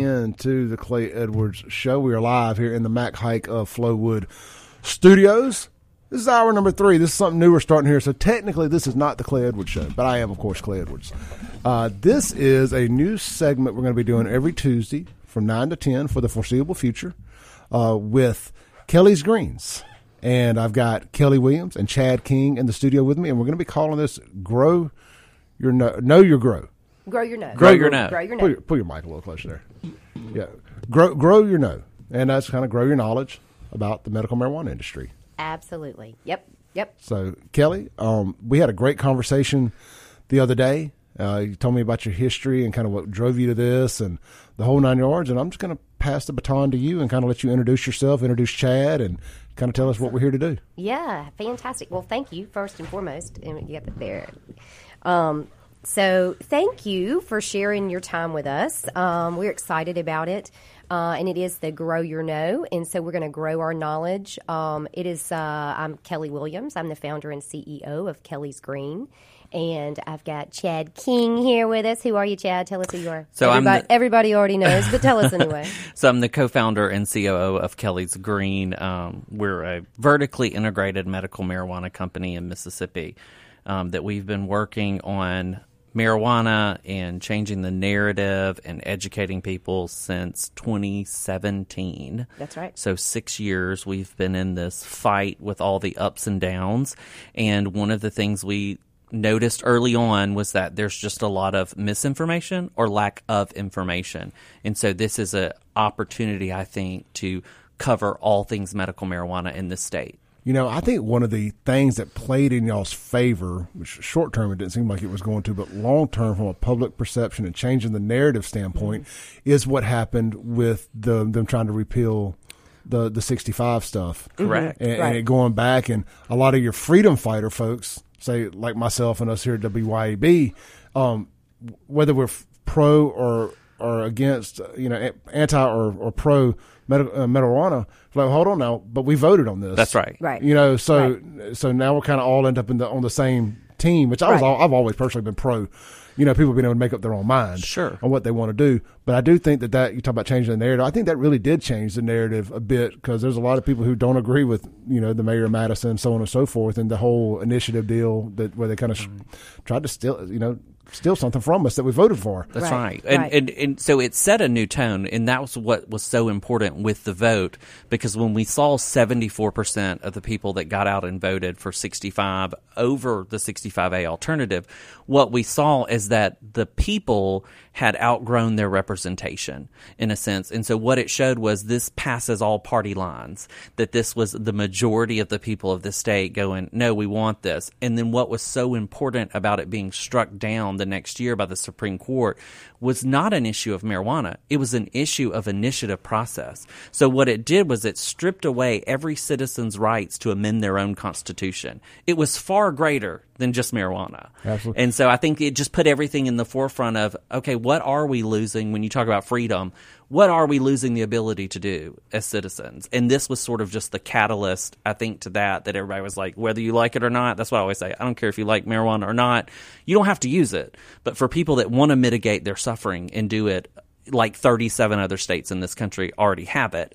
into the Clay Edwards Show. We are live here in the Matt Kiker Flowwood Studios. This is hour number three. This is something new we're starting here. So technically, this is not the Clay Edwards Show, but I am, of course, Clay Edwards. Uh, this is a new segment we're going to be doing every Tuesday from nine to ten for the foreseeable future uh, with Kelly's Greens. And I've got Kelly Williams and Chad King in the studio with me, and we're going to be calling this "Grow Your Know, know Your Grow." Grow your nose. Grow your know. Grow your Pull nose. your, pull your mic a little closer there. Yeah, grow grow your know, and that's kind of grow your knowledge about the medical marijuana industry. Absolutely. Yep. Yep. So, Kelly, um, we had a great conversation the other day. Uh, you told me about your history and kind of what drove you to this and the whole nine yards. And I'm just going to pass the baton to you and kind of let you introduce yourself, introduce Chad, and kind of tell us what we're here to do. Yeah. Fantastic. Well, thank you first and foremost. And you got there. Um, so thank you for sharing your time with us. Um, we're excited about it. Uh, and it is the Grow Your Know. And so we're going to grow our knowledge. Um, it is, uh, I'm Kelly Williams. I'm the founder and CEO of Kelly's Green. And I've got Chad King here with us. Who are you, Chad? Tell us who you are. So I'm everybody, the- everybody already knows, but tell us anyway. So I'm the co-founder and COO of Kelly's Green. Um, we're a vertically integrated medical marijuana company in Mississippi um, that we've been working on marijuana and changing the narrative and educating people since 2017. That's right. So six years we've been in this fight with all the ups and downs, and one of the things we noticed early on was that there's just a lot of misinformation or lack of information, and so this is an opportunity I think to cover all things medical marijuana in the state. You know, I think one of the things that played in y'all's favor, which short term it didn't seem like it was going to, but long term from a public perception and changing the narrative standpoint, is what happened with the, them trying to repeal the the 65 stuff. Correct. And, and Right. it going back, and a lot of your freedom fighter folks, say like myself and us here at WYAB, um, whether we're pro or or against, uh, you know, anti or, or pro medi- uh, marijuana, like hold on now, but we voted on this. That's right. Right. You know, so so now we're kind of all end up in the on the same team, which I was right. I've always personally been pro. You know, people being able to make up their own mind Sure. on what they want to do. But I do think that that you talk about changing the narrative. I think that really did change the narrative a bit because there's a lot of people who don't agree with you know the mayor of Madison, so on and so forth, and the whole initiative deal that where they kind of Mm-hmm. tried to steal you know steal something from us that we voted for. That's Right, right. And, right. and and so it set a new tone, and that was what was so important with the vote because when we saw seventy four percent of the people that got out and voted for sixty five over the sixty five A alternative, what we saw is that the people had outgrown their representation in a sense, and so what it showed was this passes all party lines. That this was the majority of the people of the state going, no, we want this, and then what was so important about it being struck down the next year by the Supreme Court was not an issue of marijuana. It was an issue of initiative process. So what it did was it stripped away every citizen's rights to amend their own constitution. It was far greater than just marijuana. Absolutely. And so I think it just put everything in the forefront of, okay, what are we losing when you talk about freedom? What are we losing the ability to do as citizens? And this was sort of just the catalyst, I think, to that, that everybody was like, whether you like it or not, that's what I always say. I don't care if you like marijuana or not. You don't have to use it. But for people that want to mitigate their suffering and do it like 37 other states in this country already have it,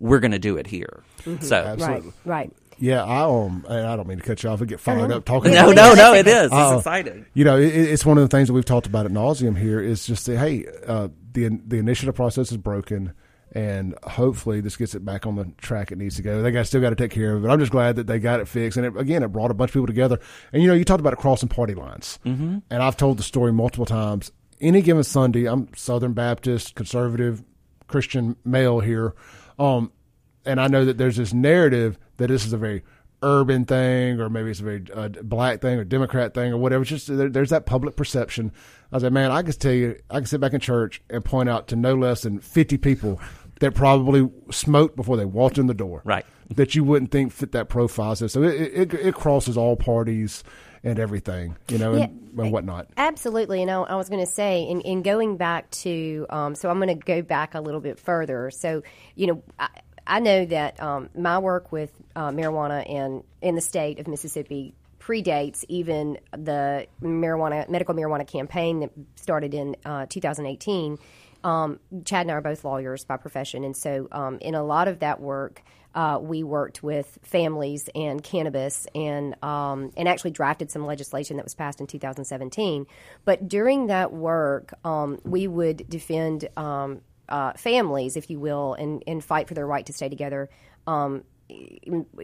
we're going to do it here. So, Right. Absolutely. Right. Yeah, I um, I don't mean to cut you off. I get fired up talking. no, about no, no, it is. It's Uh, exciting. You know, it, it's one of the things that we've talked about at nauseum here is just say, hey, uh, the the initiative process is broken, and hopefully this gets it back on the track it needs to go. They got still got to take care of it. I'm just glad that they got it fixed, and it, again, it brought a bunch of people together. And you know, you talked about crossing party lines, mm-hmm. and I've told the story multiple times. Any given Sunday, I'm Southern Baptist, conservative, Christian male here. Um, and I know that there's this narrative that this is a very urban thing, or maybe it's a very uh, black thing, or Democrat thing, or whatever. It's just there, there's that public perception. I was like, man, I can tell you, I can sit back in church and point out to no less than 50 people that probably smoked before they walked in the door, Right. That you wouldn't think fit that profile. So, so it, it it crosses all parties and everything, you know, and, and whatnot. Absolutely, and I, I was going to say, in, in going back to, um, so I'm going to go back a little bit further. So, you know, I, I know that um, my work with uh, marijuana in in the state of Mississippi predates even the marijuana medical marijuana campaign that started in uh, 2018. um, Chad and I are both lawyers by profession, and so um, in a lot of that work, uh, we worked with families and cannabis, and um, and actually drafted some legislation that was passed in 2017. But during that work, um, we would defend um, uh, families, if you will, and and fight for their right to stay together. Um,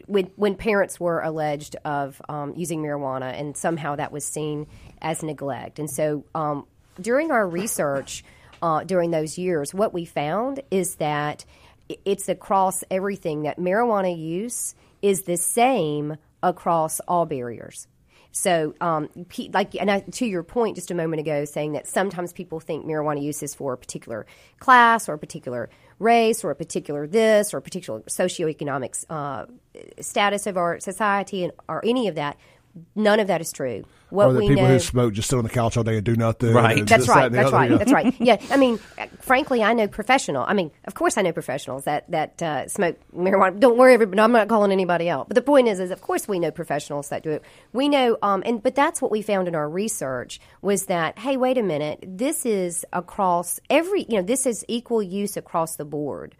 when when parents were alleged of um, using marijuana, and somehow that was seen as neglect, and so um, during our research uh, during those years, what we found is that it's across everything that marijuana use is the same across all barriers. So, um, like, and I, to your point just a moment ago, saying that sometimes people think marijuana use is for a particular class or a particular race or a particular this or a particular socioeconomic uh, status of our society and or any of that. None of that is true. What or the people know, who smoke just sit on the couch all day and do nothing. Right. That's right. That that's other, right. Yeah. That's right. Yeah. I mean, frankly, I know professional. I mean, of course, I know professionals that that uh, smoke marijuana. Don't worry, everybody. I'm not calling anybody out. But the point is, is of course we know professionals that do it. We know, um, and but that's what we found in our research was that hey, wait a minute, this is across every. You know, this is equal use across the board.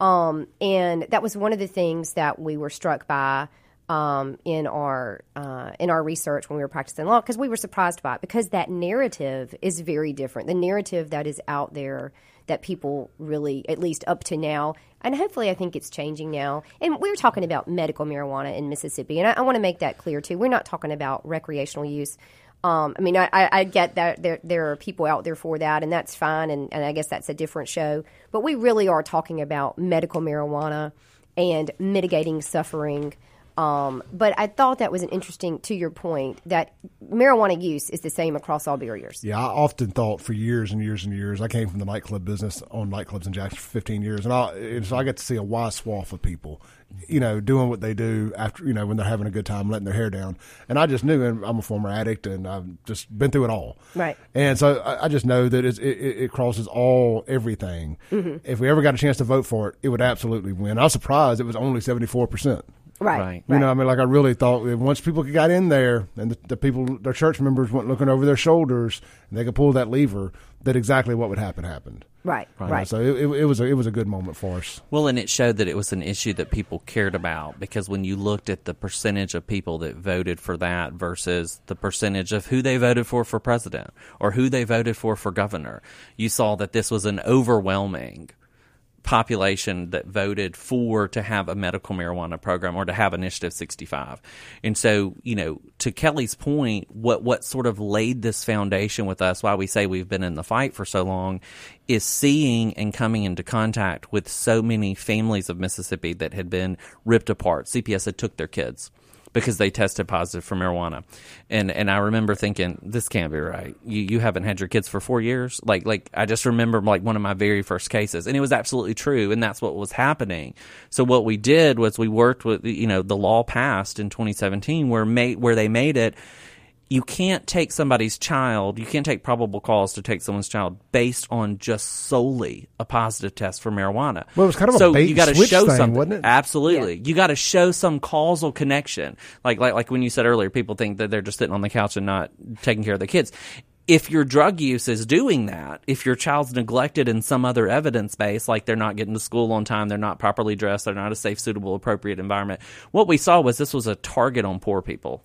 Um, and that was one of the things that we were struck by um, in our uh, in our research when we were practicing law because we were surprised by it because that narrative is very different. The narrative that is out there that people really, at least up to now, and hopefully I think it's changing now. And we are talking about medical marijuana in Mississippi, and I, I want to make that clear too. We're not talking about recreational use. Um, I mean, I, I, get that there, there are people out there for that, and that's fine, and, and I guess that's a different show. But we really are talking about medical marijuana and mitigating suffering um, but I thought that was an interesting, to your point, that marijuana use is the same across all barriers. Yeah, I often thought for years and years and years. I came from the nightclub business, on nightclubs in Jackson for 15 years, and, I, and so I got to see a wide swath of people, you know, doing what they do after, you know, when they're having a good time, letting their hair down. And I just knew, and I'm a former addict, and I've just been through it all. Right. And so I, I just know that it, it, crosses all everything. Mm-hmm. If we ever got a chance to vote for it, it would absolutely win. I was surprised it was only 74 percent. Right. right. You know, I mean, like I really thought once people got in there and the, the, people, their church members went looking over their shoulders and they could pull that lever, that exactly what would happen happened. Right. Right. right. So it, it, it, was a, it was a good moment for us. Well, and it showed that it was an issue that people cared about because when you looked at the percentage of people that voted for that versus the percentage of who they voted for for president or who they voted for for governor, you saw that this was an overwhelming population that voted for to have a medical marijuana program or to have Initiative 65. And so, you know, to Kelly's point, what what sort of laid this foundation with us, why we say we've been in the fight for so long, is seeing and coming into contact with so many families of Mississippi that had been ripped apart. CPS had took their kids because they tested positive for marijuana. And and I remember thinking, this can't be right. You you haven't had your kids for four years. Like like I just remember like one of my very first cases, and it was absolutely true, and that's what was happening. So what we did was we worked with you know the law passed in 2017 where made where they made it you can't take somebody's child, you can't take probable cause to take someone's child based on just solely a positive test for marijuana. Well, it was kind of so a bait you gotta show thing, something, wasn't it? Absolutely, yeah. you got to show some causal connection. Like like like when you said earlier, people think that they're just sitting on the couch and not taking care of the kids if your drug use is doing that, if your child's neglected in some other evidence base, like they're not getting to school on time, they're not properly dressed, they're not a safe, suitable, appropriate environment, what we saw was this was a target on poor people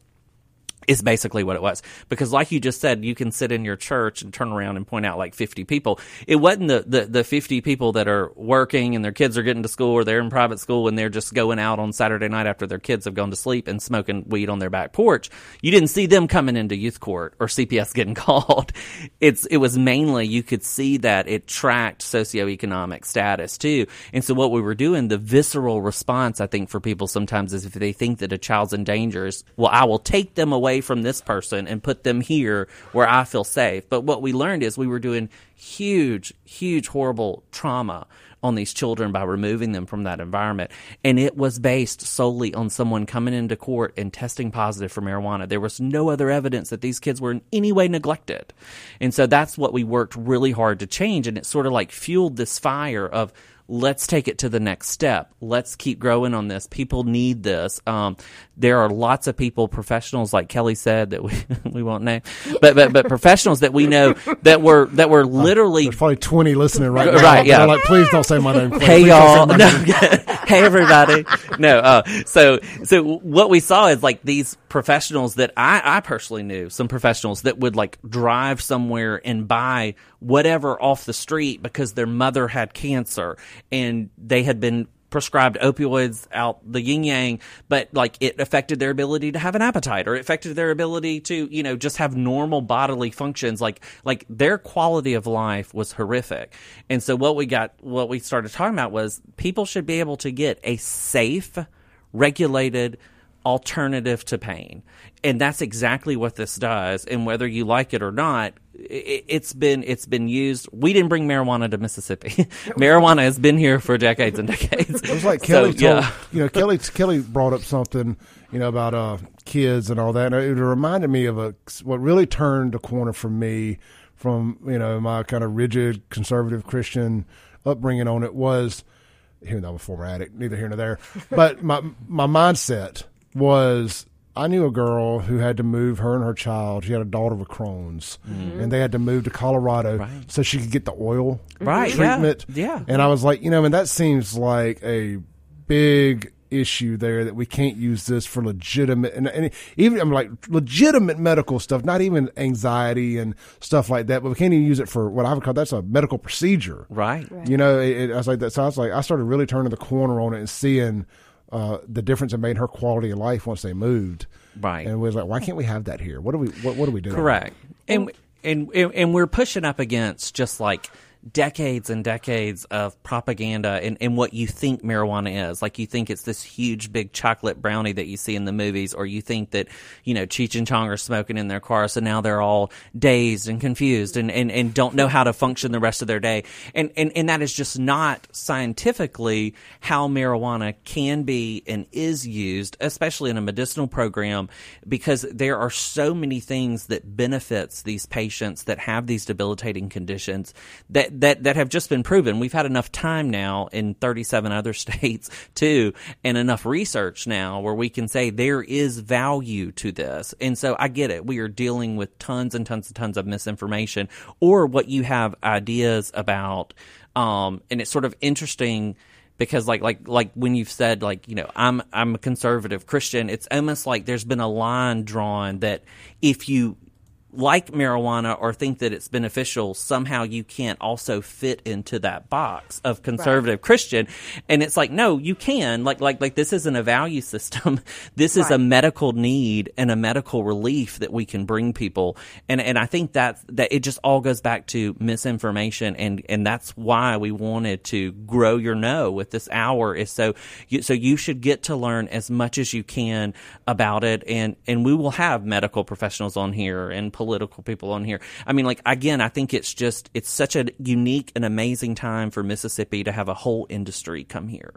is basically what it was. Because like you just said, you can sit in your church and turn around and point out like 50 people. It wasn't the, the, the 50 people that are working and their kids are getting to school or they're in private school and they're just going out on Saturday night after their kids have gone to sleep and smoking weed on their back porch. You didn't see them coming into youth court or CPS getting called. It's, it was mainly you could see that it tracked socioeconomic status too. And so what we were doing, the visceral response, I think for people sometimes is if they think that a child's in danger is, well, I will take them away away from this person and put them here where I feel safe. But what we learned is we were doing huge, huge, horrible trauma on these children by removing them from that environment. And it was based solely on someone coming into court and testing positive for marijuana. There was no other evidence that these kids were in any way neglected. And so that's what we worked really hard to change. And it sort of like fueled this fire of let's take it to the next step. Let's keep growing on this. People need this. Um, there are lots of people, professionals, like Kelly said, that we we won't name, but but but professionals that we know that were that were literally There's probably 20 listening right now. Right, yeah. Like, please don't say my name. Please. hey Please y'all no, hey everybody no uh, so so what we saw is like these professionals that I, I personally knew some professionals that would like drive somewhere and buy whatever off the street because their mother had cancer and they had been prescribed opioids out the yin yang, but like it affected their ability to have an appetite or it affected their ability to, you know, just have normal bodily functions. Like, like their quality of life was horrific. And so what we got, what we started talking about was people should be able to get a safe, regulated, alternative to pain. And that's exactly what this does. And whether you like it or not, it, it's been it's been used. We didn't bring marijuana to Mississippi. marijuana has been here for decades and decades. It was like So, Kelly told, yeah. you know, Kelly Kelly brought up something, you know, about uh, kids and all that. And it reminded me of a what really turned the corner for me from you know my kind of rigid conservative Christian upbringing on it was, even though I'm a former addict, neither here nor there, but my my mindset was. I knew a girl who had to move her and her child. She had a daughter with Crohn's, mm-hmm. and they had to move to Colorado Right. so she could get the oil Right, treatment. yeah. And I was like, you know, and that seems like a big issue there that we can't use this for legitimate and, and even I'm like legitimate medical stuff, not even anxiety and stuff like that, but we can't even use it for what I would call that's a medical procedure. Right. You know, it, it, I was like that. So I was like, I started really turning the corner on it and seeing uh, the difference it made her quality of life once they moved. Right. And we was like, why can't we have that here? What do we? What, what do we do? Correct. And and and we're pushing up against just like decades and decades of propaganda and, and what you think marijuana is. Like you think it's this huge big chocolate brownie that you see in the movies, or you think that, you know, Cheech and Chong are smoking in their car, so now they're all dazed and confused and, and, and don't know how to function the rest of their day. And, and and that is just not scientifically how marijuana can be and is used, especially in a medicinal program, because there are so many things that benefits these patients that have these debilitating conditions that, that, that have just been proven. We've had enough time now in 37 other states too, and enough research now where we can say there is value to this. And so I get it. We are dealing with tons and tons and tons of misinformation or what you have ideas about. Um, and it's sort of interesting because like like like when you've said like you know I'm I'm a conservative Christian, it's almost like there's been a line drawn that if you like marijuana or think that it's beneficial, somehow you can't also fit into that box of conservative Christian. And it's like, no, you can. Like like like this isn't a value system. this is a medical need and a medical relief that we can bring people. And and I think that that it just all goes back to misinformation and and that's why we wanted to grow your know with this hour is so you, so you should get to learn as much as you can about it and and we will have medical professionals on here and political people on here. I mean like again, I think it's just it's such a unique and amazing time for Mississippi to have a whole industry come here.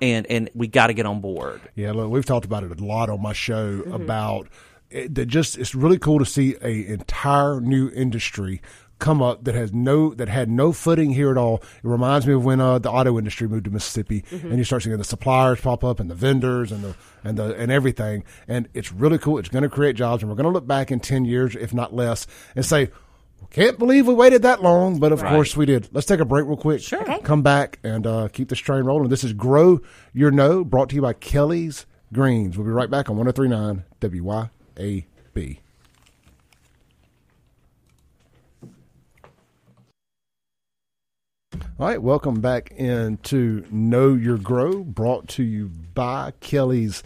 And and we got to get on board. Yeah, look, we've talked about it a lot on my show mm-hmm. about it, that. Just it's really cool to see a entire new industry come up that has no that had no footing here at all. It reminds me of when uh, the auto industry moved to Mississippi, and you start seeing the suppliers pop up and the vendors and the and the and everything. And it's really cool. It's going to create jobs, and we're going to look back in ten years, if not less, and say. Can't believe we waited that long, but of course we did. Let's take a break real quick. Sure. Okay. Come back and uh, keep this train rolling. This is Grow Your Know, brought to you by Kelly's Greens. We'll be right back on 1039 WYAB. All right, welcome back into Know Your Grow, brought to you by Kelly's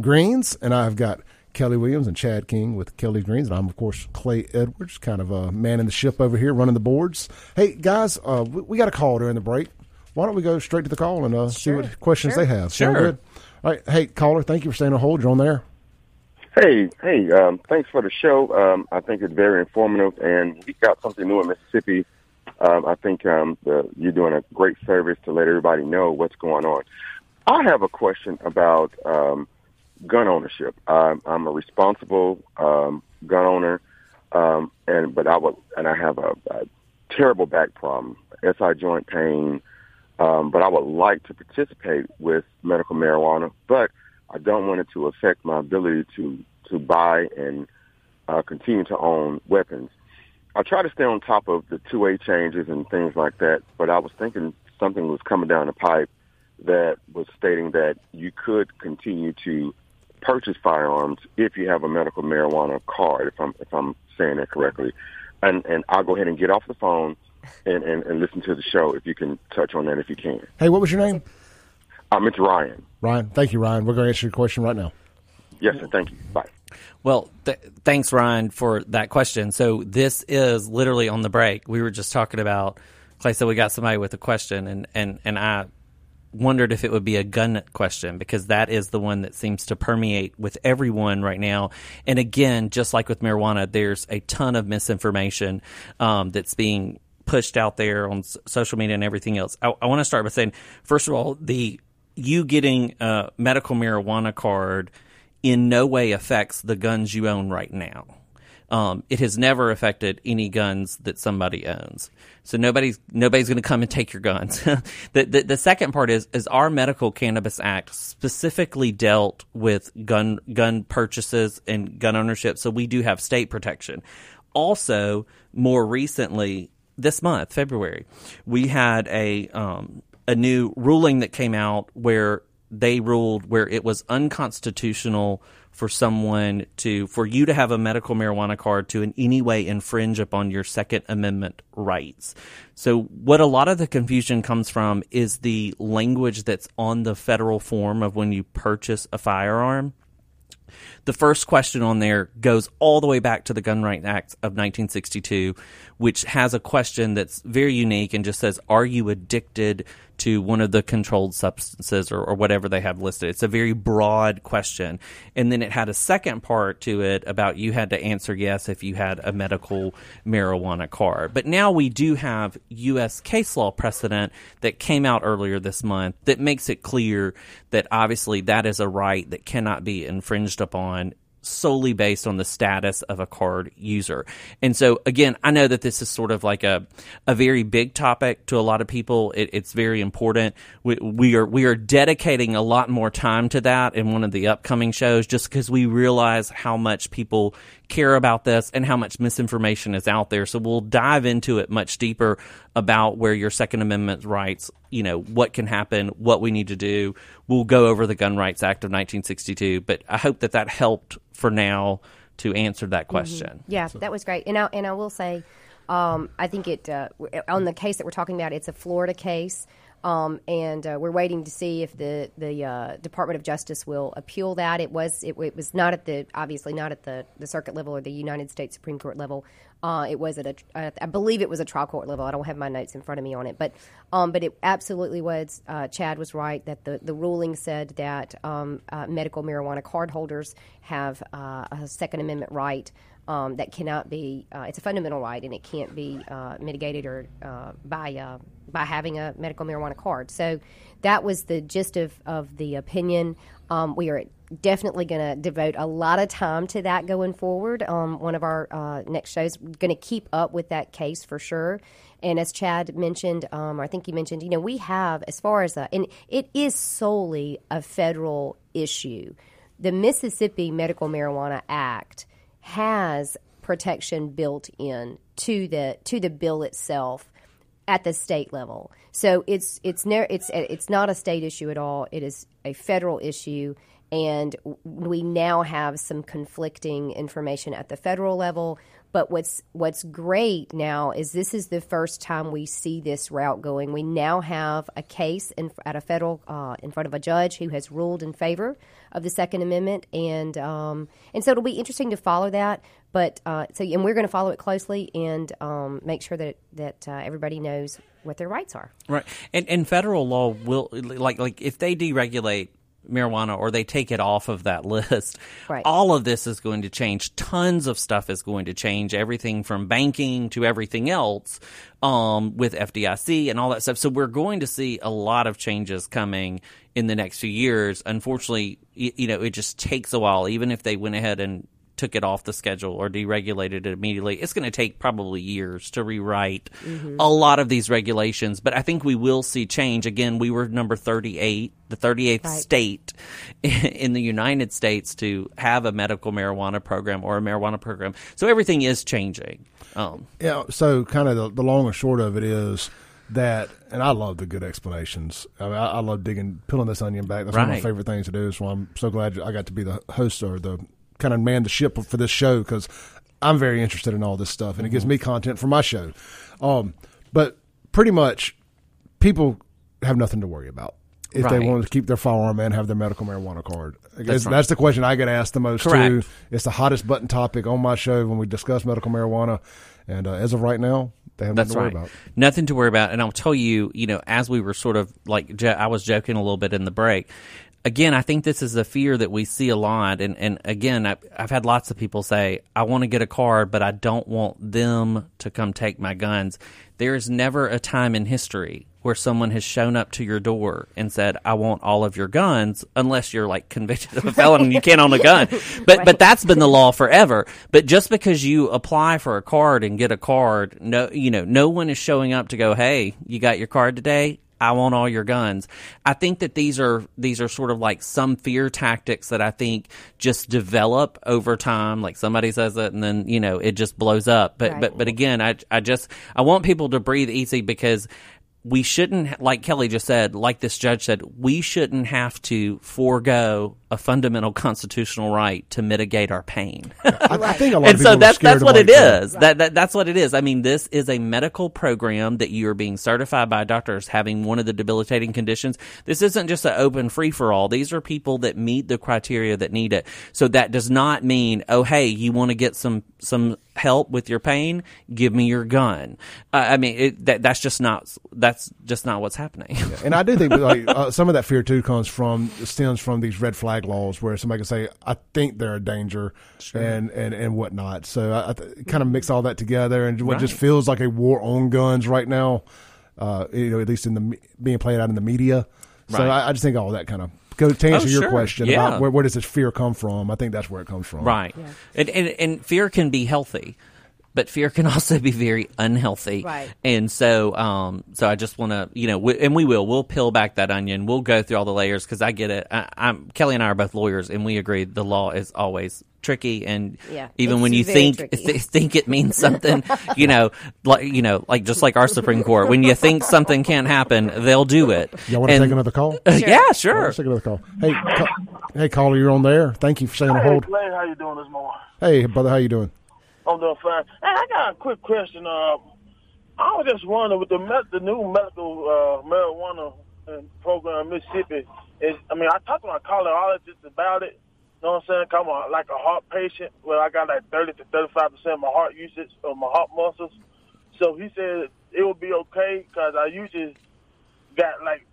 Greens. And I've got Kelly Williams and Chad King with Kelly's Greens. And I'm, of course, Clay Edwards, kind of a man in the ship over here running the boards. Hey, guys, uh, we, we got a call during the break. Why don't we go straight to the call and uh, see what questions they have? Sound Sure. good? All right, hey, caller, thank you for staying on hold. You're on there. Hey, hey, um, thanks for the show. Um, I think it's very informative, and we got something new in Mississippi. Um, I think um, the, you're doing a great service to let everybody know what's going on. I have a question about um, gun ownership. I'm, I'm a responsible um, gun owner, um, and but I would, and I have a, a terrible back problem, SI joint pain, um, but I would like to participate with medical marijuana, but I don't want it to affect my ability to to buy and uh, continue to own weapons. I try to stay on top of the 2A changes and things like that, but I was thinking something was coming down the pipe that was stating that you could continue to purchase firearms if you have a medical marijuana card, if I'm if I'm saying that correctly. And and I'll go ahead and get off the phone and, and, and listen to the show if you can touch on that if you can. Hey, what was your name? I'm it's Ryan. Ryan. Thank you, Ryan. We're going to answer your question right now. Yes, sir. Thank you. Bye. Well, th- thanks, Ryan, for that question. So this is literally on the break. We were just talking about. Clay said we got somebody with a question, and and and I wondered if it would be a gun question because that is the one that seems to permeate with everyone right now. And again, just like with marijuana, there's a ton of misinformation um, that's being pushed out there on s- social media and everything else. I, I want to start by saying, first of all, the you getting a medical marijuana card in no way affects the guns you own right now. Um, it has never affected any guns that somebody owns. So nobody's nobody's going to come and take your guns. the, the the second part is is our Medical Cannabis Act specifically dealt with gun gun purchases and gun ownership. So we do have state protection. Also, more recently, this month, February, we had a um, a new ruling that came out where they ruled where it was unconstitutional for someone to for you to have a medical marijuana card to in any way infringe upon your second amendment rights. So what a lot of the confusion comes from is the language that's on the federal form of when you purchase a firearm the first question on there goes all the way back to the Gun Rights Act of 1962, which has a question that's very unique and just says, Are you addicted to one of the controlled substances or, or whatever they have listed? It's a very broad question. And then it had a second part to it about you had to answer yes if you had a medical marijuana card. But now we do have U.S. case law precedent that came out earlier this month that makes it clear that obviously that is a right that cannot be infringed upon solely based on the status of a card user. And so again, I know that this is sort of like a a very big topic to a lot of people. It, it's very important. We, we are we are dedicating a lot more time to that in one of the upcoming shows just because we realize how much people care about this and how much misinformation is out there. So we'll dive into it much deeper about where your Second Amendment rights, you know, what can happen, what we need to do. We'll go over the Gun Rights Act of 1962, but I hope that that helped for now to answer that question. Yeah, that was great. And I, and I will say, um, I think it uh, on the case that we're talking about, it's a Florida case. Um, and uh, we're waiting to see if the the uh, Department of Justice will appeal that. It was it, it, was not at the obviously not at the, the circuit level or the United States Supreme Court level. Uh, it was at a I believe it was a trial court level. I don't have my notes in front of me on it, but um, but it absolutely was. Uh, Chad was right that the the ruling said that um, uh, medical marijuana card holders have uh, a Second Amendment right um, that cannot be. Uh, it's a fundamental right, and it can't be uh, mitigated or uh, by uh, by having a medical marijuana card. So that was the gist of of the opinion. Um, we are definitely going to devote a lot of time to that going forward. Um, one of our uh, next shows, going to keep up with that case for sure. And as Chad mentioned, um, or I think he mentioned, you know, we have as far as a, and it is solely a federal issue. The Mississippi Medical Marijuana Act has protection built in to the to the bill itself at the state level. So it's it's ne- it's it's not a state issue at all. It is a federal issue, and we now have some conflicting information at the federal level. But what's what's great now is this is the first time we see this route going. We now have a case in, at a federal uh, in front of a judge who has ruled in favor of the Second Amendment, and um, and so it'll be interesting to follow that. But uh, so and we're going to follow it closely and um, make sure that that uh, everybody knows what their rights are. Right, and and federal law will like like if they deregulate marijuana or they take it off of that list, Right. all of this is going to change. Tons of stuff is going to change. Everything from banking to everything else um, with FDIC and all that stuff. So we're going to see a lot of changes coming in the next few years. Unfortunately, y- you know, it just takes a while. Even if they went ahead and took it off the schedule or deregulated it immediately. It's going to take probably years to rewrite a lot of these regulations, but I think we will see change. Again, we were number 38, the 38th Right. state in the United States to have a medical marijuana program or a marijuana program. So everything is changing. Um, Yeah. So, kind of the, the long and short of it is that, and I love the good explanations. I, mean, I, I love digging, peeling this onion back. That's one of my favorite things to do. So, I'm so glad I got to be the host or the kind of man the ship for this show because I'm very interested in all this stuff, and it gives me content for my show. Um, but pretty much, people have nothing to worry about. If they Right. want to keep their firearm and have their medical marijuana card, that's, right. that's the question I get asked the most Correct. too. It's the hottest button topic on my show when we discuss medical marijuana. And uh, as of right now, they have That's nothing to right. worry about. Nothing to worry about. And I'll tell you, you know, as we were sort of like, I was joking a little bit in the break. Again, I think this is a fear that we see a lot. And, and again, I've, I've had lots of people say, I want to get a card, but I don't want them to come take my guns. There is never a time in history where someone has shown up to your door and said, I want all of your guns, unless you're like convicted of a felon and you can't own a gun. But, but that's been the law forever. But just because you apply for a card and get a card, no, you know, no one is showing up to go, Hey, you got your card today? I want all your guns. I think that these are these are sort of like some fear tactics that I think just develop over time. Like somebody says it, and then you know it just blows up. But Right. but but again, I I just I want people to breathe easy because we shouldn't, like Kelly just said, like this judge said, we shouldn't have to forego a fundamental constitutional right to mitigate our pain. I, I think a lot and of so that's that's what it is. That, that that's what it is. I mean, this is a medical program that you are being certified by doctors having one of the debilitating conditions. This isn't just an open free for all. These are people that meet the criteria that need it. So that does not mean, oh, hey, you want to get some some help with your pain? Give me your gun. Uh, I mean, it, that that's just not that's just not what's happening. And I do think like uh, some of that fear too comes from stems from these red flag laws where somebody can say, "I think they're a danger," and and and whatnot. So I, I th- kind of mix all that together, and what just feels like a war on guns right now. Uh, you know, at least in the being played out in the media. So Right. I, I just think all that kind of goes to answer Oh, your question Yeah. about where, where does this fear come from. I think that's where it comes from. Right. And, and and fear can be healthy, but fear can also be very unhealthy. Right. And so um so I just want to you know we, and we will we'll peel back that onion. We'll go through all the layers because I get it. I, I'm Kelly and I are both lawyers, and we agree the law is always tricky and Yeah, even when you think th- think it means something you know like you know like just like our supreme court when you think something can't happen they'll do it Y'all want to And- take another call? yeah sure Let's take another call. Hey, ca- hey, caller, you're on there. Thank you for staying on Hey, hold. Clay, how you doing this morning? Hey, brother, how you doing? I'm doing fine. Hey, I got a quick question. Uh, I was just wondering with the med- the new medical uh, marijuana uh, program in Mississippi. Is I mean, I talked to my cardiologist about it. You know what I'm saying? I'm a, like a heart patient where I got like 30 to 35 percent of my heart usage of my heart muscles. So he said it would be okay because I usually got like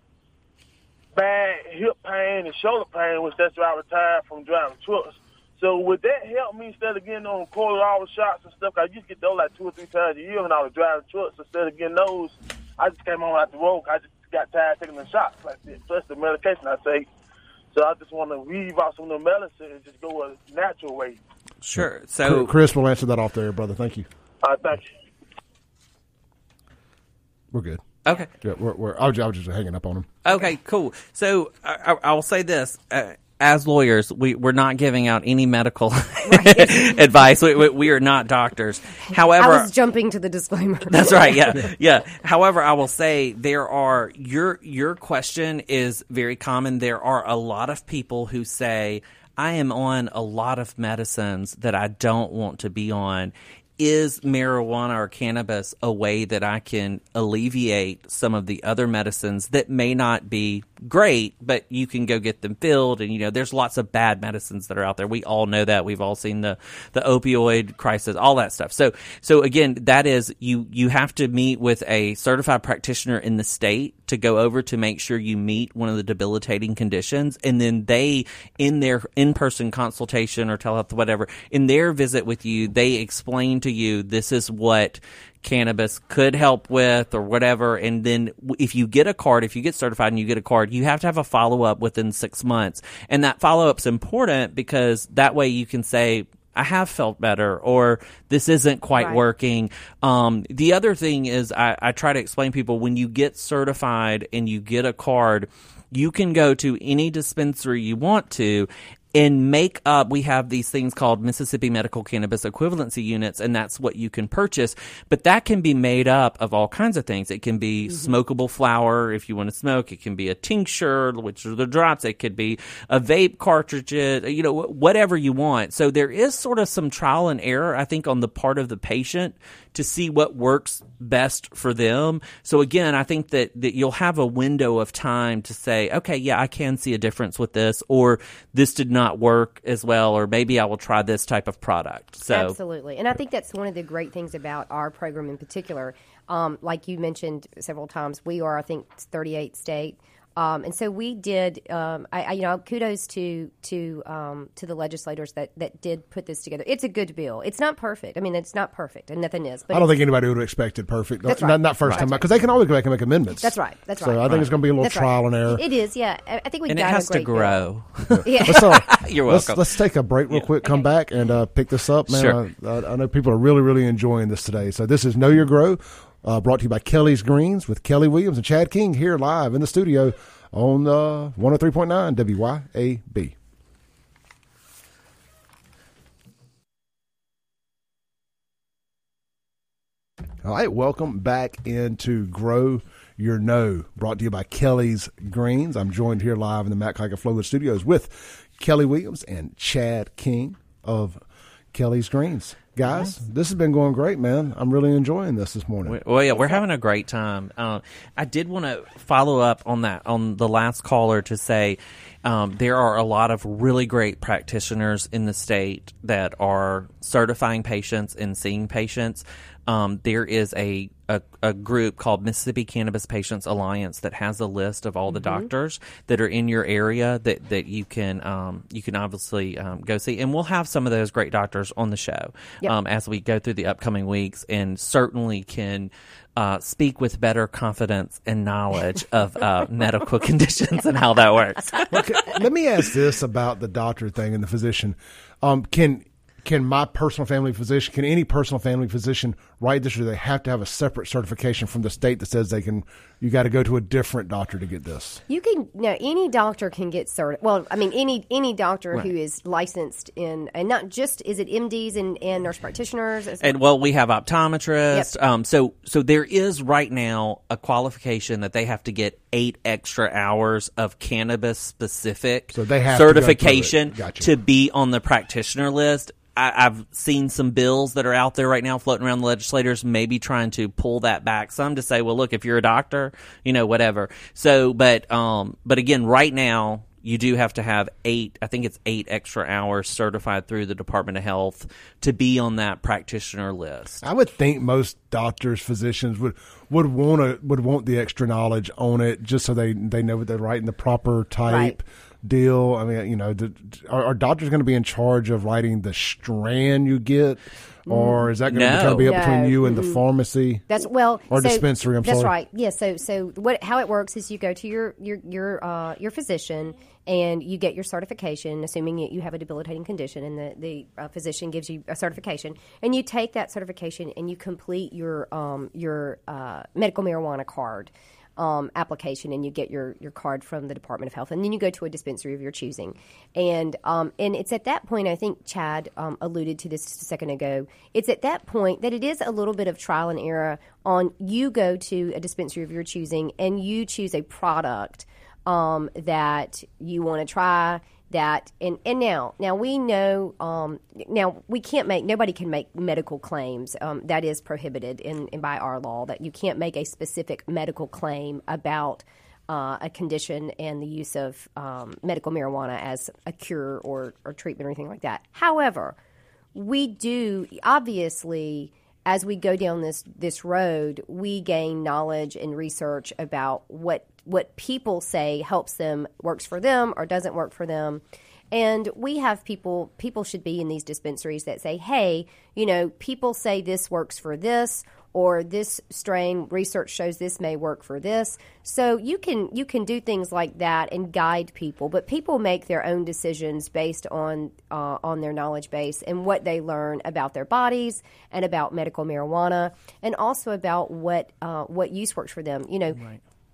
bad hip pain and shoulder pain, which that's why I retired from driving trucks. So would that help me instead of getting on cortisone shots and stuff? 'Cause I used to get those like two or three times a year when I was driving trucks. Instead of getting those, I just came home out the road. 'cause I just got tired of taking the shots like this. Plus the medication I take. So I just want to weave out some of the medicine and just go a natural way. sure so Chris will answer that off there, brother. Thank you. I thank you. We're good. okay Yeah, we're, we're, I, was, I was just hanging up on him. Okay, cool. So I, I, I'll say this: uh, as lawyers, we we're not giving out any medical advice. We, we, we are not doctors. However, I was jumping to the disclaimer. that's right. Yeah, yeah. However, I will say there are your your question is very common. There are a lot of people who say I am on a lot of medicines that I don't want to be on. Is marijuana or cannabis a way that I can alleviate some of the other medicines that may not be great, but you can go get them filled? And you know, there's lots of bad medicines that are out there. We all know that. We've all seen the the opioid crisis, all that stuff. So, so again, that is you you have to meet with a certified practitioner in the state to go over to make sure you meet one of the debilitating conditions, and then they in their in person consultation or telehealth whatever in their visit with you, they explain to you this is what cannabis could help with or whatever. And then if you get a card if you get certified and you get a card you have to have a follow up within 6 months. And that follow up's important because that way you can say I have felt better, or this isn't quite Right. working. Um, the other thing is, I, I try to explain people when you get certified and you get a card, you can go to any dispensary you want to and make up we have these things called Mississippi Medical Cannabis Equivalency Units and that's what you can purchase. But that can be made up of all kinds of things. It can be mm-hmm. smokable flower if you want to smoke. It can be a tincture which are the drops. It could be a vape cartridge uh, you know whatever you want. So there is sort of some trial and error I think on the part of the patient to see what works best for them. So again, I think that, that you'll have a window of time to say, okay, yeah, I can see a difference with this, or this did not work as well, or maybe I will try this type of product. So Absolutely. And I think that's one of the great things about our program in particular. Um, like you mentioned several times, we are, I think, 38 state. Um, and so we did. Um, I, I, you know, kudos to to um, to the legislators that, that did put this together. It's a good bill. It's not perfect. I mean, it's not perfect, and nothing is. But I don't think anybody would have expected perfect. That's not, right. not first Right. time because they can always go back and make amendments. That's right. That's So right. I think it's going to be a little That's right. trial and error. It is. Yeah. I, I think we and it got has a to great bill. grow. Yeah. Let's, uh, You're let's, welcome. let's take a break real quick, come back, and uh, pick this up, man. Sure. I, I, I know people are really, really enjoying this today. So this is Know Your Grow, uh, brought to you by Kelly's Greens with Kelly Williams and Chad King here live in the studio on uh, 103.9 WYAB. All right, welcome back into Grow Your Know, brought to you by Kelly's Greens. I'm joined here live in the Matt Kiker Flowwood Studios with Kelly Williams and Chad King of Kelly's Greens. Guys, this has been going great, man. I'm really enjoying this this morning. Well, yeah, we're having a great time. Uh, I did want to follow up on that on the last caller to say um, there are a lot of really great practitioners in the state that are certifying patients and seeing patients. Um, there is a, a a group called Mississippi Cannabis Patients Alliance that has a list of all the doctors that are in your area that, that you can um, you can obviously um, go see, and we'll have some of those great doctors on the show Yep. um, as we go through the upcoming weeks, and certainly can uh, speak with better confidence and knowledge of uh, medical conditions and how that works. Okay, let me ask this about the doctor thing and the physician. Um, can can my personal family physician, can any personal family physician write this, or do they have to have a separate certification from the state that says they can? You got to go to a different doctor to get this. You can no any doctor can get certified. Well, I mean any any doctor who is licensed in and not just is it MDs and, and nurse practitioners. as- And well, we have optometrists. Yep. Um, so so there is right now a qualification that they have to get eight extra hours of cannabis specific So they have to go certification Gotcha. to be on the practitioner list. I, I've seen some bills that are out there right now floating around the legislators, maybe trying to pull that back some to say, well, look, if you're a doctor, you know, whatever. So, but, um, but again, right now, you do have to have eight, I think it's eight extra hours certified through the Department of Health to be on that practitioner list. I would think most doctors, physicians would would want to would want the extra knowledge on it, just so they they know what they're writing the proper type Right. Deal. I mean, you know, the, are, are doctors going to be in charge of writing the strand you get, or is that going No. to be up between you and the pharmacy? That's well, Or so- dispensary, I'm that's sorry. right. Yeah. So, so what? How it works is you go to your your your uh, your physician and you get your certification, assuming you, you have a debilitating condition, and the the uh, physician gives you a certification, and you take that certification and you complete your um, your uh, medical marijuana card. Um, application and you get your, your card from the Department of Health, and then you go to a dispensary of your choosing, and um, and it's at that point I think Chad um, alluded to this just a second ago. It's at that point that it is a little bit of trial and error on you go to a dispensary of your choosing and you choose a product um, that you want to try that and, and now now we know um, now we can't make nobody can make medical claims um, that is prohibited in, in by our law that you can't make a specific medical claim about uh, a condition and the use of um, medical marijuana as a cure or, or treatment or anything like that. However we do obviously as we go down this this road we gain knowledge and research about what what people say helps them works for them or doesn't work for them and we have people people should be in these dispensaries that say hey you know people say this works for this or this strain research shows this may work for this. So you can you can do things like that and guide people, but people make their own decisions based on uh, on their knowledge base and what they learn about their bodies and about medical marijuana, and also about what uh, what use works for them. You know,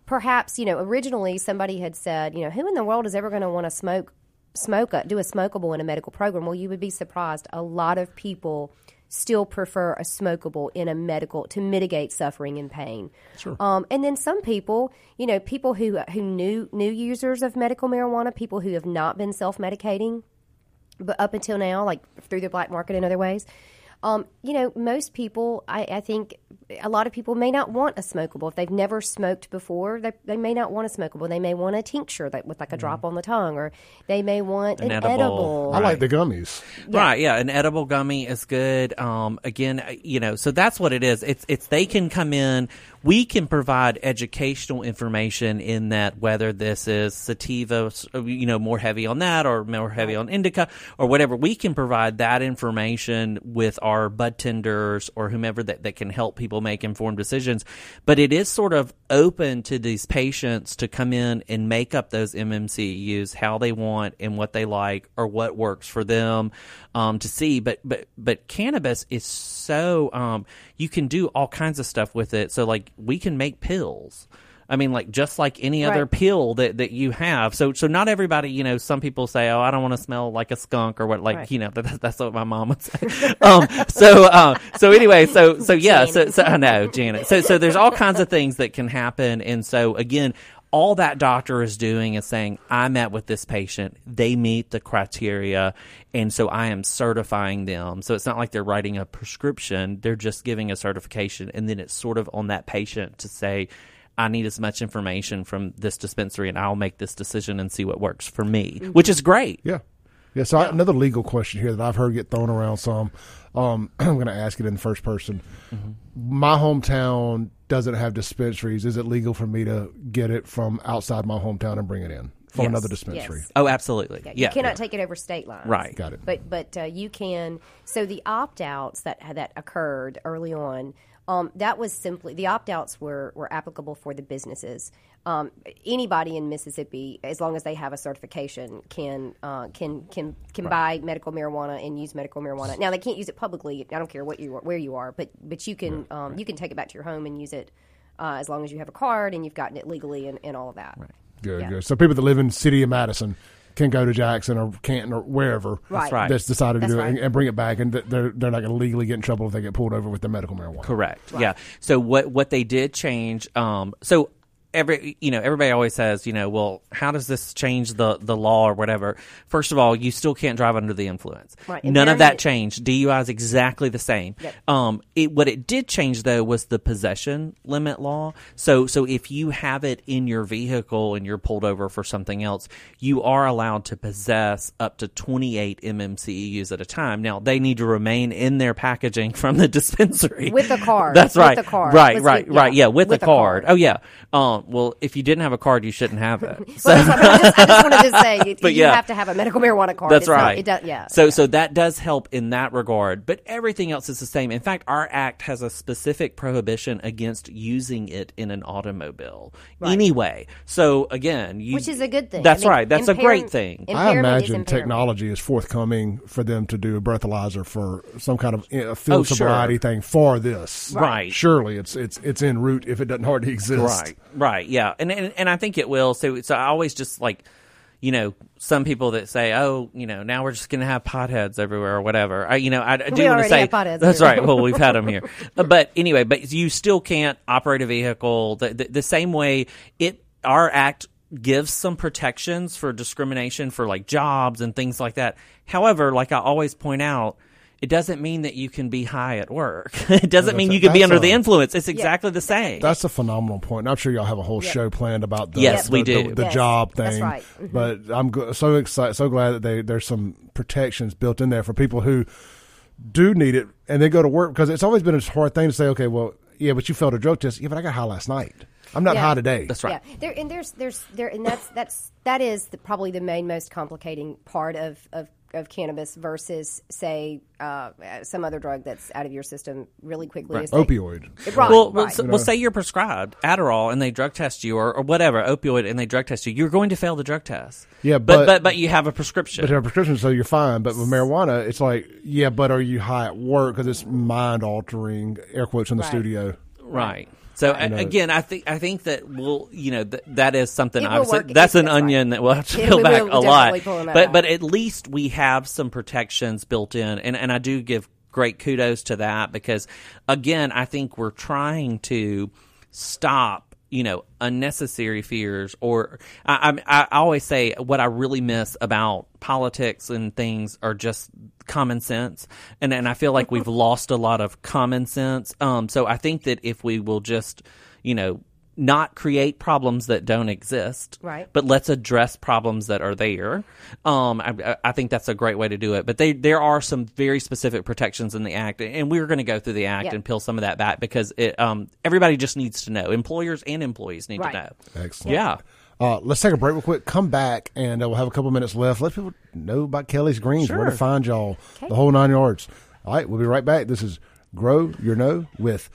perhaps you know originally somebody had said, you know, who in the world is ever going to want to smoke smoke a, do a smokable in a medical program? Well, you would be surprised. A lot of people still prefer a smokable in a medical to mitigate suffering and pain. Sure. Um, and then some people, you know, people who who new new users of medical marijuana, people who have not been self medicating, but up until now, like through the black market and other ways. Um, you know, most people, I, I think a lot of people may not want a smokable. If they've never smoked before, they, they may not want a smokable. They may want a tincture that, with like a drop on the tongue, or they may want an, An edible. edible. I like the gummies. Right, yeah, an edible gummy is good. Um, again, uh, you know, so that's what it is. It's it's they can come in. We can provide educational information in that whether this is sativa, uh, you know, more heavy on that or more heavy on indica or whatever. We can provide that information with our bud tenders or whomever that, that can help people make informed decisions. But it is sort of open to these patients to come in and make up those MMCEUs how they want and what they like or what works for them um, to see. But but but cannabis is so um, you can do all kinds of stuff with it. So like we can make pills. I mean, like just like any other pill that, that you have. So so not everybody, you know. Some people say, "Oh, I don't want to smell like a skunk or what." Like Right. you know, that, that's what my mom would say. um, so uh, so anyway, so so yeah, so, so I know Janet. So so there's all kinds of things that can happen, and so again. All that doctor is doing is saying, I met with this patient. They meet the criteria. And so I am certifying them. So it's not like they're writing a prescription. They're just giving a certification. And then it's sort of on that patient to say, I need as much information from this dispensary and I'll make this decision and see what works for me, which mm-hmm. is great. Yeah. Yeah. So I, another legal question here that I've heard get thrown around some. Um, I'm going to ask it in the first person. My hometown doesn't have dispensaries. Is it legal for me to get it from outside my hometown and bring it in from Yes. another dispensary? Yes. Oh, absolutely. Yeah, Yeah. you cannot take it over state lines. Right. Got it. But but uh, you can. So the opt outs that that occurred early on, um, that was simply the opt outs were were applicable for the businesses. Um, anybody in Mississippi, as long as they have a certification, can uh, can can can buy medical marijuana and use medical marijuana. Now they can't use it publicly. I don't care what you are, where you are, but but you can um, you can take it back to your home and use it. Uh, as long as you have a card and you've gotten it legally and, and all of that. Good, Yeah. good. So people that live in city of Madison can go to Jackson or Canton or wherever Right. right. that's decided to That's do it and, and bring it back, and they're they're not going to legally get in trouble if they get pulled over with their medical marijuana. Correct. Yeah. So what what they did change? Um, so every you know everybody always says you know well how does this change the the law or whatever? First of all, you still can't drive under the influence. Right. None of that it- changed. DUI is exactly the same. Yep. Um, it, what it did change though was the possession limit law. So so if you have it in your vehicle and you're pulled over for something else, you are allowed to possess up to 28 MMCEUs at a time. Now they need to remain in their packaging from the dispensary With the card. That's With right. the card. Right, With- right, yeah. right. Yeah, with, With card. card. Oh yeah. Um, well, if you didn't have a card, you shouldn't have it. So- Well, that's I, just, I just wanted to say, you, But you yeah. have to have a medical marijuana card. That's It's not- right. it does, yeah. So yeah. so that does help in that regard, but everything else is the same. In fact, our act has a specific prohibition against using it in an automobile anyway. So again, you, Which is a good thing. That's I mean, right. That's a great thing. I imagine impairment. technology is forthcoming for them to do a breathalyzer for some kind of uh, field Oh, sure. sobriety thing for this. Right. Surely it's it's it's en route if it doesn't already exist. Right, right, yeah, and, and and I think it will. So so I always just like, you know, some people that say, oh, you know, now we're just going to have potheads everywhere or whatever. I, you know, I, I do want to say have potheads that's everywhere. right. Well, we've had them here, but anyway, but you still can't operate a vehicle the, the, the same way. It our act gives some protections for discrimination for like jobs and things like that. However, like I always point out. It doesn't mean that you can be high at work. it doesn't mean you can be under a- the influence. It's exactly the same. That's a phenomenal point. And I'm sure y'all have a whole show planned about the, Yes, the, we do. the Yes, job that's thing. right. Mhm. But I'm go- so excited, so glad that they there's some protections built in there for people who do need it and they go to work because it's always been a hard thing to say, okay, well, yeah, but you failed a drug test. Yeah, but I got high last night. I'm not Yeah. high today. That's right. Yeah, there and there's there's there and that's that's that is the, probably the main most complicating part of of of cannabis versus, say, uh, some other drug that's out of your system really quickly. as they- Opioid. Right, well, well, right. s- well, say you're prescribed Adderall and they drug test you, or, or whatever opioid, and they drug test you. You're going to fail the drug test. Yeah, but but- but, but you have a prescription. But you have a prescription, so you're fine. But with marijuana, it's like, yeah, but are you high at work? Because it's mind altering, air quotes in the Right. studio. Right. So a- know. again, I think I think that we'll you know th- that is something It obviously that's an That's right. onion that we'll have to peel back a lot. definitely pull that But back. but at least we have some protections built in, and and I do give great kudos to that because again, I think we're trying to stop you know unnecessary fears or I, I I always say what I really miss about politics and things are just common sense. And and I feel like we've lost a lot of common sense. Um so I think that if we will just you know not create problems that don't exist Right. but let's address problems that are there um I, I think that's a great way to do it but they there are some very specific protections in the act and we're going to go through the act Yep. and peel some of that back because it um everybody just needs to know employers and employees need Right. to know Excellent. yeah Uh, let's take a break real quick. Come back, and uh, we'll have a couple minutes left. Let people know about Kelly's Greens, where to find y'all, Okay. the whole nine yards. All right, we'll be right back. This is Grow Your Know with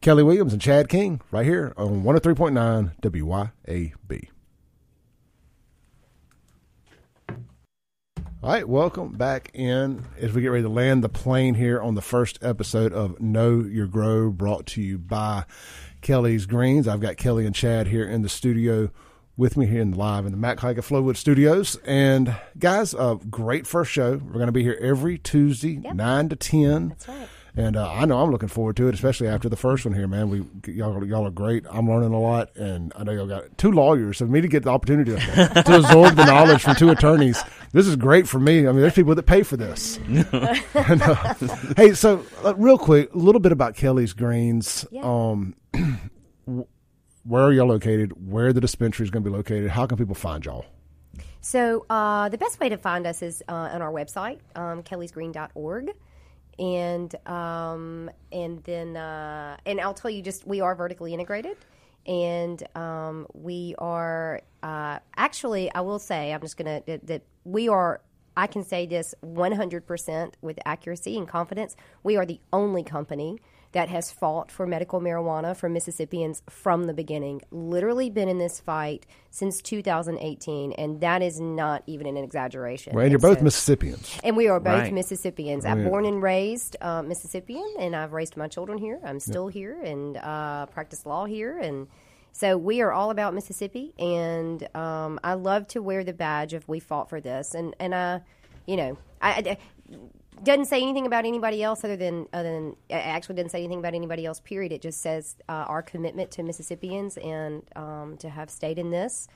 Kelly Williams and Chad King right here on 103.9 WYAB. All right, welcome back in as we get ready to land the plane here on the first episode of Know Your Grow, brought to you by Kelly's Greens. I've got Kelly and Chad here in the studio with me here in live in the Matt Kiker Flowood Studios. And guys, uh, great first show. We're going to be here every Tuesday, nine to ten. That's right. And uh, I know I'm looking forward to it, especially after the first one here, man. We y'all, y'all are great. I'm learning a lot, and I know y'all got two lawyers. So for me to get the opportunity to, to absorb the knowledge from two attorneys, this is great for me. I mean, there's people that pay for this. And, uh, hey, so uh, real quick, a little bit about Kelly's Greens. Yeah. Um, where are y'all located? Where the dispensary is going to be located? How can people find y'all? So uh, the best way to find us is uh, on our website, um, kellysgreen.org. And um, and then uh, and I'll tell you just we are vertically integrated, and um, we are uh, actually I will say I'm just gonna that, that we are I can say this 100% with accuracy and confidence. We are the only company that has fought for medical marijuana for Mississippians from the beginning. Literally been in this fight since 2018, and that is not even an exaggeration. Well, and you're And both Mississippians. and we are both Right. Mississippians. I'm born and raised uh, Mississippian, and I've raised my children here. I'm still here and uh, practice law here, and so we are all about Mississippi. And um, I love to wear the badge of we fought for this, and and I, you know, I. I doesn't say anything about anybody else other than other than it actually doesn't say anything about anybody else. Period. It just says uh, our commitment to Mississippians and um, to have stayed in this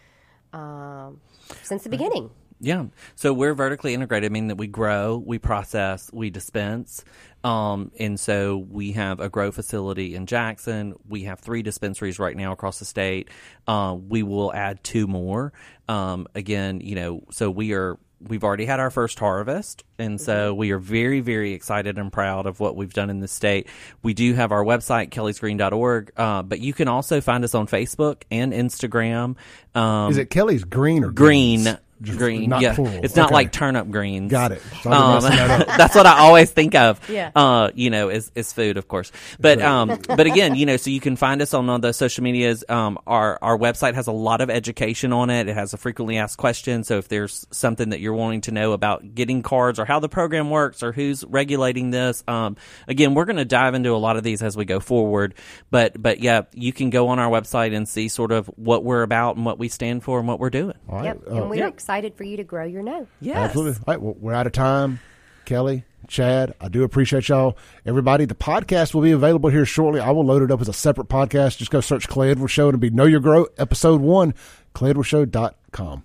um, since the beginning. Yeah. So we're vertically integrated, meaning that we grow, we process, we dispense. Um, and so we have a grow facility in Jackson. We have three dispensaries right now across the state. Uh, we will add two more. Um, again, you know, so we are. We've already had our first harvest, and so we are very, very excited and proud of what we've done in the state. We do have our website, kellysgreen.org, uh, but you can also find us on Facebook and Instagram. Um, Is it Kelly's Green or green Greens? Just green not yeah plural. it's not Okay. like turnip greens Got it. So um, that that's what i always think of Yeah. uh you know is is food of course but um but again you know so you can find us on all the social medias um our our website has a lot of education on it it has a frequently asked question. so if there's something that you're wanting to know about getting cards or how the program works or who's regulating this um again we're going to dive into a lot of these as we go forward but but yeah you can go on our website and see sort of what we're about and what we stand for and what we're doing All right. Yep, Uh, and we're yeah. excited for you to grow your know. yes Absolutely. All right. Well, we're out of time. Kelly, Chad, I do appreciate y'all. Everybody, the podcast will be available here shortly. I will load it up as a separate podcast. Just go search Clay Edwards Show. And it'll be Know Your Grow, episode one, clayedwardshow.com.